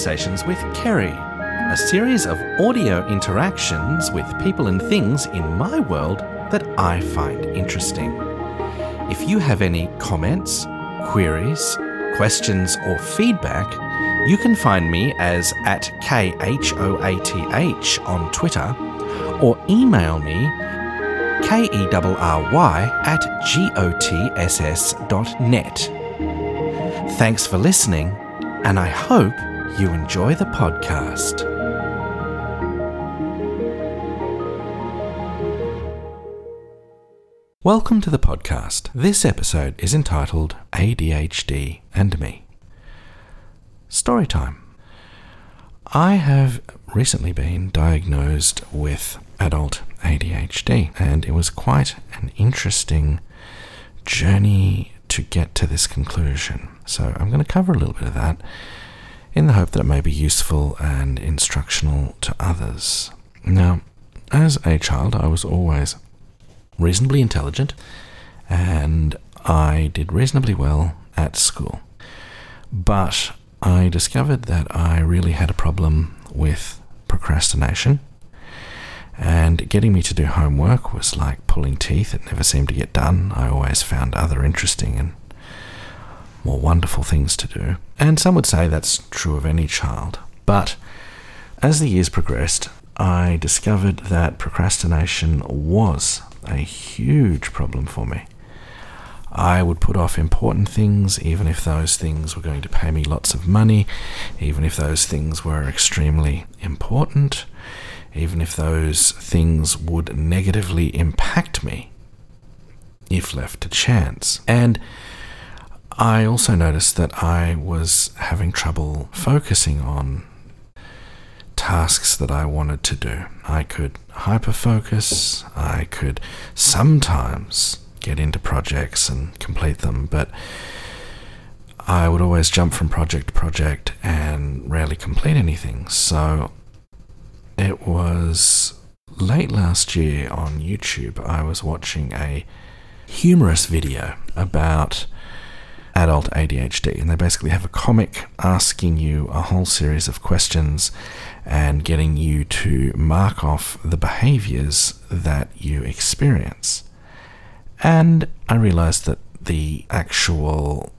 Conversations with Kerry, a series of audio interactions with people and things in my world that I find interesting. If you have any comments, queries, questions, or feedback, you can find me as at KHOATH on Twitter or email me K-E-R-R-Y at G-O-T-S-S.net. Thanks for listening, and I hope you enjoy the podcast. Welcome to the podcast. This episode is entitled ADHD and Me. Story time. I have recently been diagnosed with adult ADHD, and it was quite an interesting journey to get to this conclusion. So I'm going to cover a little bit of that in the hope that it may be useful and instructional to others. Now, as a child, I was always reasonably intelligent and I did reasonably well at school. But I discovered that I really had a problem with procrastination. And getting me to do homework was like pulling teeth. It never seemed to get done. I always found other interesting and more wonderful things to do. And some would say that's true of any child. But as the years progressed, I discovered that procrastination was a huge problem for me. I would put off important things, even if those things were going to pay me lots of money, even if those things were extremely important, even if those things would negatively impact me if left to chance. And I also noticed that I was having trouble focusing on tasks that I wanted to do. I could hyper focus, I could sometimes get into projects and complete them, but I would always jump from project to project and rarely complete anything. So it was late last year on YouTube, I was watching a humorous video about adult ADHD, and they basically have a comic asking you a whole series of questions and getting you to mark off the behaviors that you experience. And I realized that the actual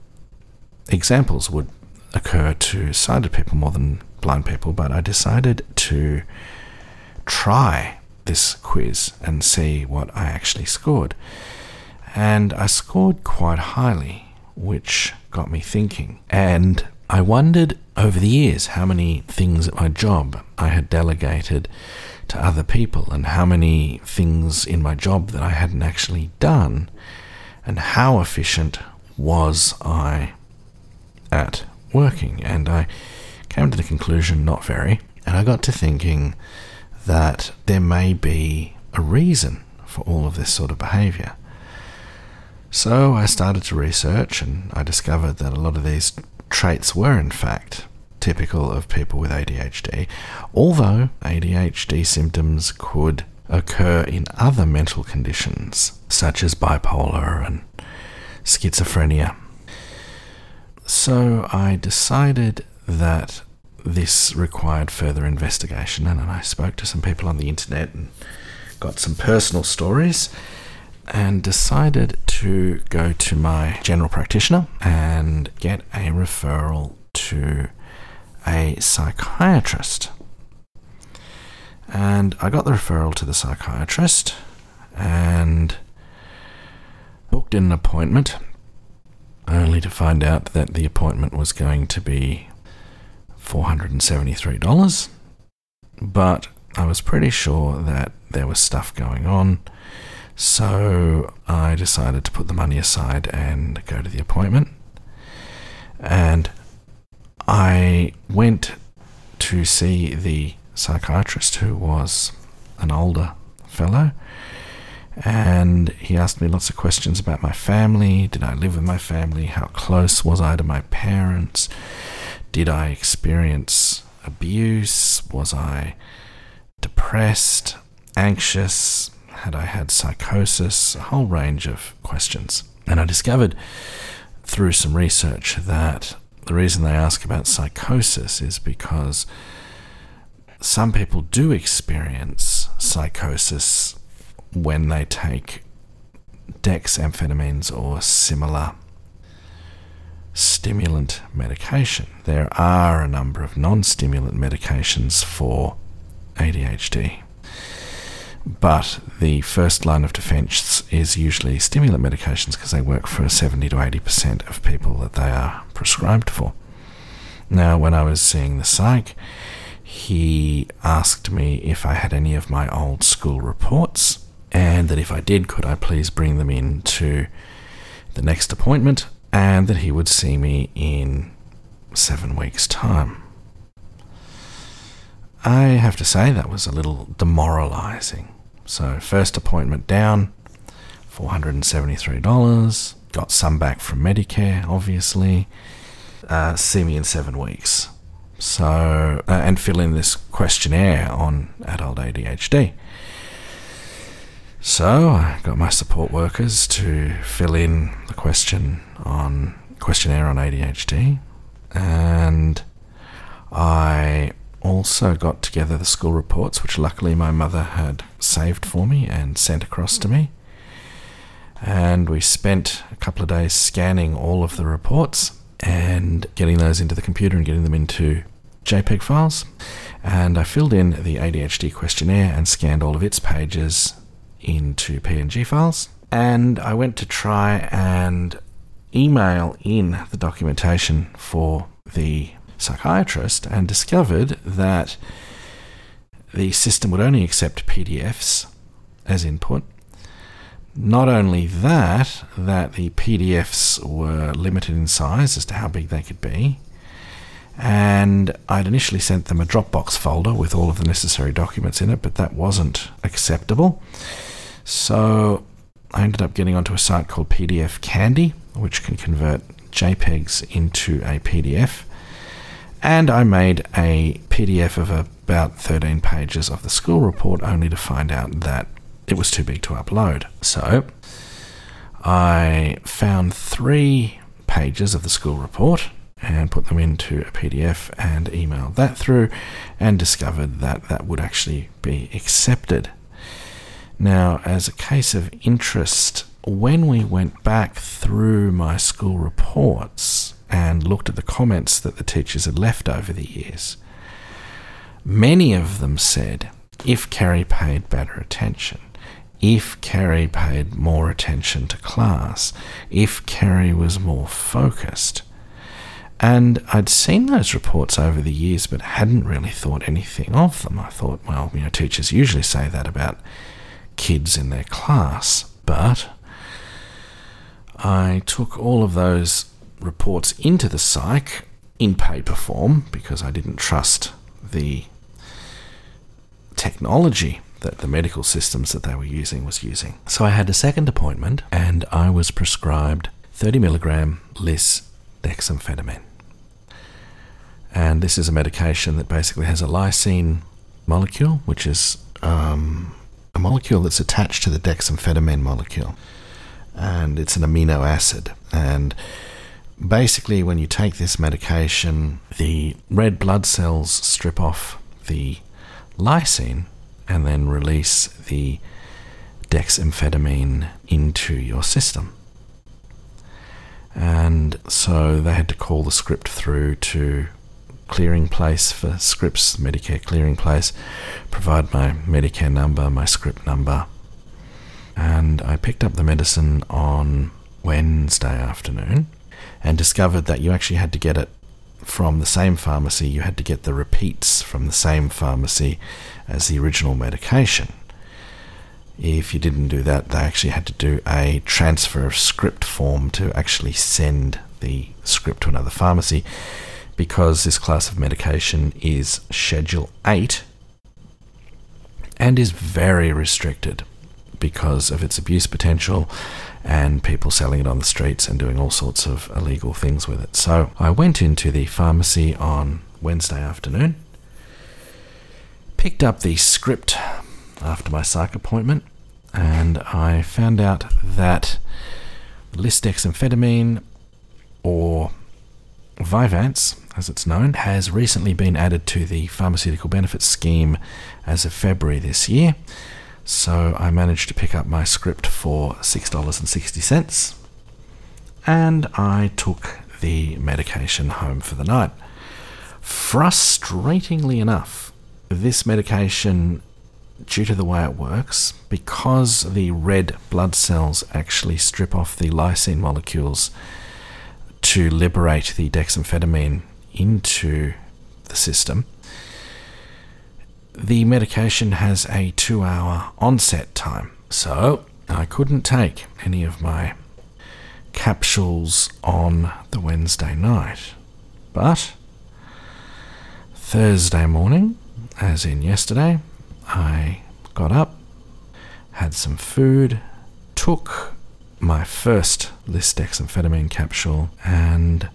examples would occur to sighted people more than blind people, but I decided to try this quiz and see what I actually scored. And I scored quite highly, which got me thinking. And I wondered over the years how many things at my job I had delegated to other people and how many things in my job that I hadn't actually done and how efficient was I at working. And I came to the conclusion not very. And I got to thinking that there may be a reason for all of this sort of behavior. So I started to research and I discovered that a lot of these traits were, in fact, typical of people with ADHD, although ADHD symptoms could occur in other mental conditions, such as bipolar and schizophrenia. So I decided that this required further investigation, and I spoke to some people on the internet and got some personal stories and decided to go to my general practitioner and get a referral to a psychiatrist. And I got the referral to the psychiatrist and booked in an appointment, only to find out that the appointment was going to be $473. But I was pretty sure that there was stuff going on, so I decided to put the money aside and go to the appointment. And I went to see the psychiatrist, who was an older fellow, and he asked me lots of questions about my family. Did I live with my family? How close was I to my parents? Did I experience abuse? Was I depressed, anxious? Had I had psychosis? A whole range of questions. And I discovered through some research that the reason they ask about psychosis is because some people do experience psychosis when they take dexamphetamines or similar stimulant medication. There are a number of non stimulant medications for ADHD. But the first line of defense is usually stimulant medications because they work for 70 to 80% of people that they are prescribed for. Now, when I was seeing the psych, he asked me if I had any of my old school reports and that if I did, could I please bring them in to the next appointment and that he would see me in seven weeks' time. I have to say that was a little demoralizing. So, first appointment down, $473. Got some back from Medicare, obviously. Uh, see me in seven weeks. So, uh, and fill in this questionnaire on adult ADHD. So I got my support workers to fill in the question on questionnaire on ADHD, and I also got together the school reports, which luckily my mother had saved for me and sent across to me. And we spent a couple of days scanning all of the reports and getting those into the computer and getting them into JPEG files. And I filled in the ADHD questionnaire and scanned all of its pages into PNG files. And I went to try and email in the documentation for the psychiatrist and discovered that the system would only accept PDFs as input. Not only that, that the PDFs were limited in size as to how big they could be, and I'd initially sent them a Dropbox folder with all of the necessary documents in it, but that wasn't acceptable. So I ended up getting onto a site called PDF Candy, which can convert JPEGs into a PDF. And I made a PDF of about 13 pages of the school report only to find out that it was too big to upload. So I found three pages of the school report and put them into a PDF and emailed that through and discovered that that would actually be accepted. Now, as a case of interest, when we went back through my school reports and looked at the comments that the teachers had left over the years, many of them said, if Kerry paid better attention, if Kerry paid more attention to class, if Kerry was more focused. And I'd seen those reports over the years, but hadn't really thought anything of them. I thought, well, you know, teachers usually say that about kids in their class, but I took all of those reports into the psych in paper form because I didn't trust the technology that the medical systems that they were using was using. So I had a second appointment and I was prescribed 30 milligram lis dexamphetamine. And this is a medication that basically has a lysine molecule, which is um, a molecule that's attached to the dexamphetamine molecule, and it's an amino acid. And basically, when you take this medication, the red blood cells strip off the lysine and then release the dexamphetamine into your system. And so they had to call the script through to clearing place for scripts, Medicare clearing place, provide my Medicare number, my script number. And I picked up the medicine on Wednesday afternoon and discovered that you actually had to get it from the same pharmacy, you had to get the repeats from the same pharmacy as the original medication. If you didn't do that, they actually had to do a transfer of script form to actually send the script to another pharmacy because this class of medication is Schedule 8 and is very restricted because of its abuse potential and people selling it on the streets and doing all sorts of illegal things with it. So I went into the pharmacy on Wednesday afternoon, picked up the script after my psych appointment, and I found out that lisdexamphetamine or Vyvanse, as it's known, has recently been added to the pharmaceutical benefits scheme as of February this year. So I managed to pick up my script for $6.60 and I took the medication home for the night. Frustratingly enough, this medication, due to the way it works, because the red blood cells actually strip off the lysine molecules to liberate the dexamphetamine into the system, the medication has a two hour onset time. So I couldn't take any of my capsules on the Wednesday night. But Thursday morning, as in yesterday, I got up, had some food, took my first lisdexamphetamine capsule, and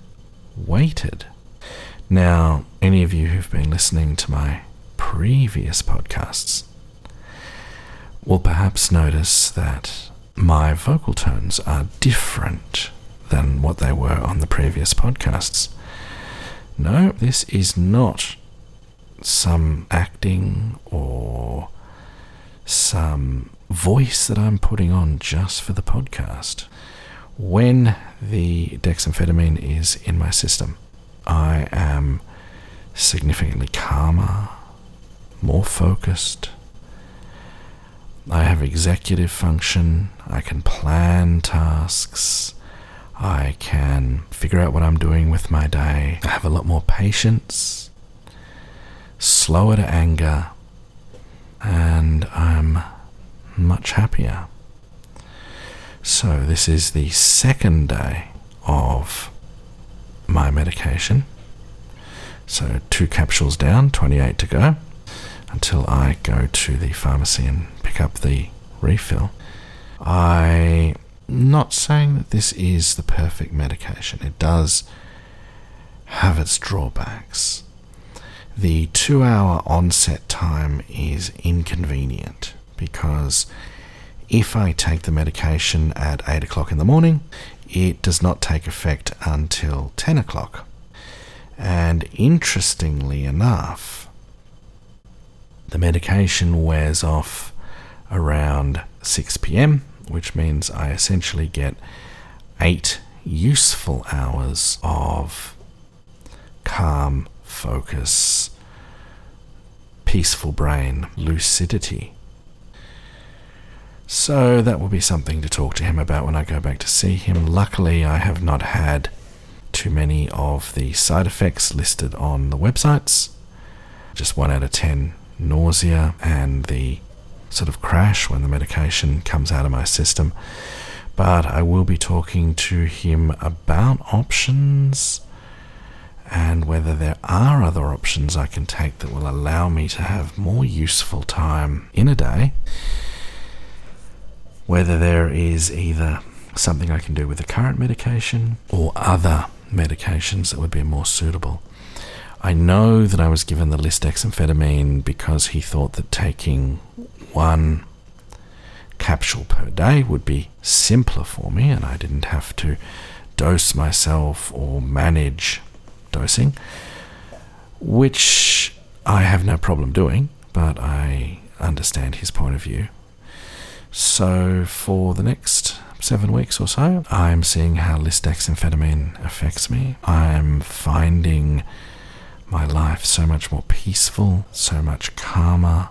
waited. Now, any of you who've been listening to my previous podcasts will perhaps notice that my vocal tones are different than what they were on the previous podcasts. No, this is not some acting or some voice that I'm putting on just for the podcast. When the dexamphetamine is in my system, I am significantly calmer, more focused, I have executive function. I can plan tasks. I can figure out what I'm doing with my day. I have a lot more patience, slower to anger, and I'm much happier. So, this is the second day of my medication. So, two capsules down, 28 to go until I go to the pharmacy and pick up the refill. I'm not saying that this is the perfect medication. It does have its drawbacks. The two hour onset time is inconvenient because if I take the medication at 8 o'clock in the morning, it does not take effect until 10 o'clock. And interestingly enough, the medication wears off around 6 pm, which means I essentially get eight useful hours of calm, focus, peaceful brain, lucidity. So that will be something to talk to him about when I go back to see him. Luckily, I have not had too many of the side effects listed on the websites. Just 1 out of 10 nausea and the sort of crash when the medication comes out of my system. But I will be talking to him about options and whether there are other options I can take that will allow me to have more useful time in a day. Whether there is either something I can do with the current medication or other medications that would be more suitable. I know that I was given the lisdexamphetamine because he thought that taking one capsule per day would be simpler for me and I didn't have to dose myself or manage dosing, which I have no problem doing, but I understand his point of view. So for the next seven weeks or so, I'm seeing how lisdexamphetamine affects me. I'm finding my life so much more peaceful, so much calmer.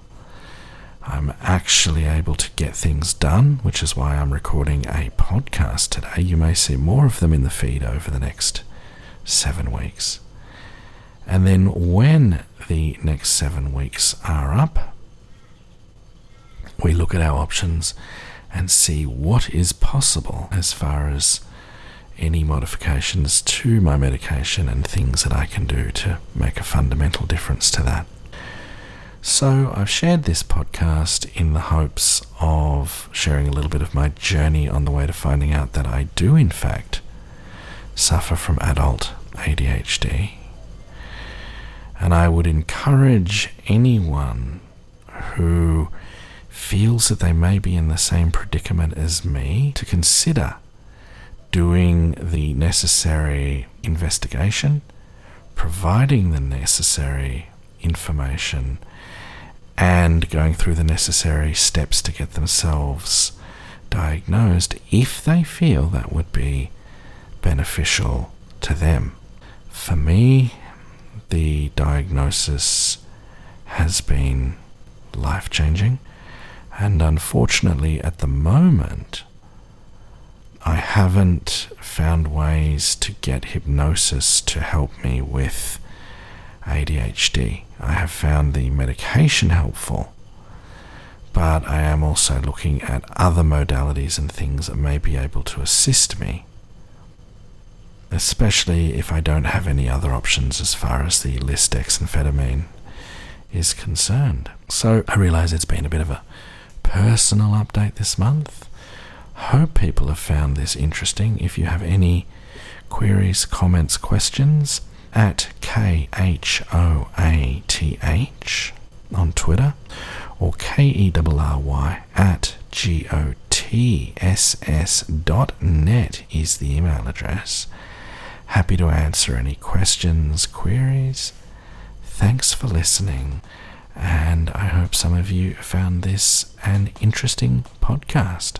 I'm actually able to get things done, which is why I'm recording a podcast today. You may see more of them in the feed over the next seven weeks. And then when the next seven weeks are up, we look at our options and see what is possible as far as any modifications to my medication and things that I can do to make a fundamental difference to that. So, I've shared this podcast in the hopes of sharing a little bit of my journey on the way to finding out that I do, in fact, suffer from adult ADHD. And I would encourage anyone who feels that they may be in the same predicament as me to consider doing the necessary investigation, providing the necessary information, and going through the necessary steps to get themselves diagnosed if they feel that would be beneficial to them. For me, the diagnosis has been life changing, and unfortunately, at the moment, I haven't found ways to get hypnosis to help me with ADHD. I have found the medication helpful, but I am also looking at other modalities and things that may be able to assist me, especially if I don't have any other options as far as the list lisdexamfetamine is concerned. So I realize it's been a bit of a personal update this month hope people have found this interesting. If you have any queries, comments, questions, at K-H-O-A-T-H on Twitter or K-E-R-R-Y at G-O-T-S-S dot net is the email address. Happy to answer any questions, queries. Thanks for listening, and I hope some of you found this an interesting podcast.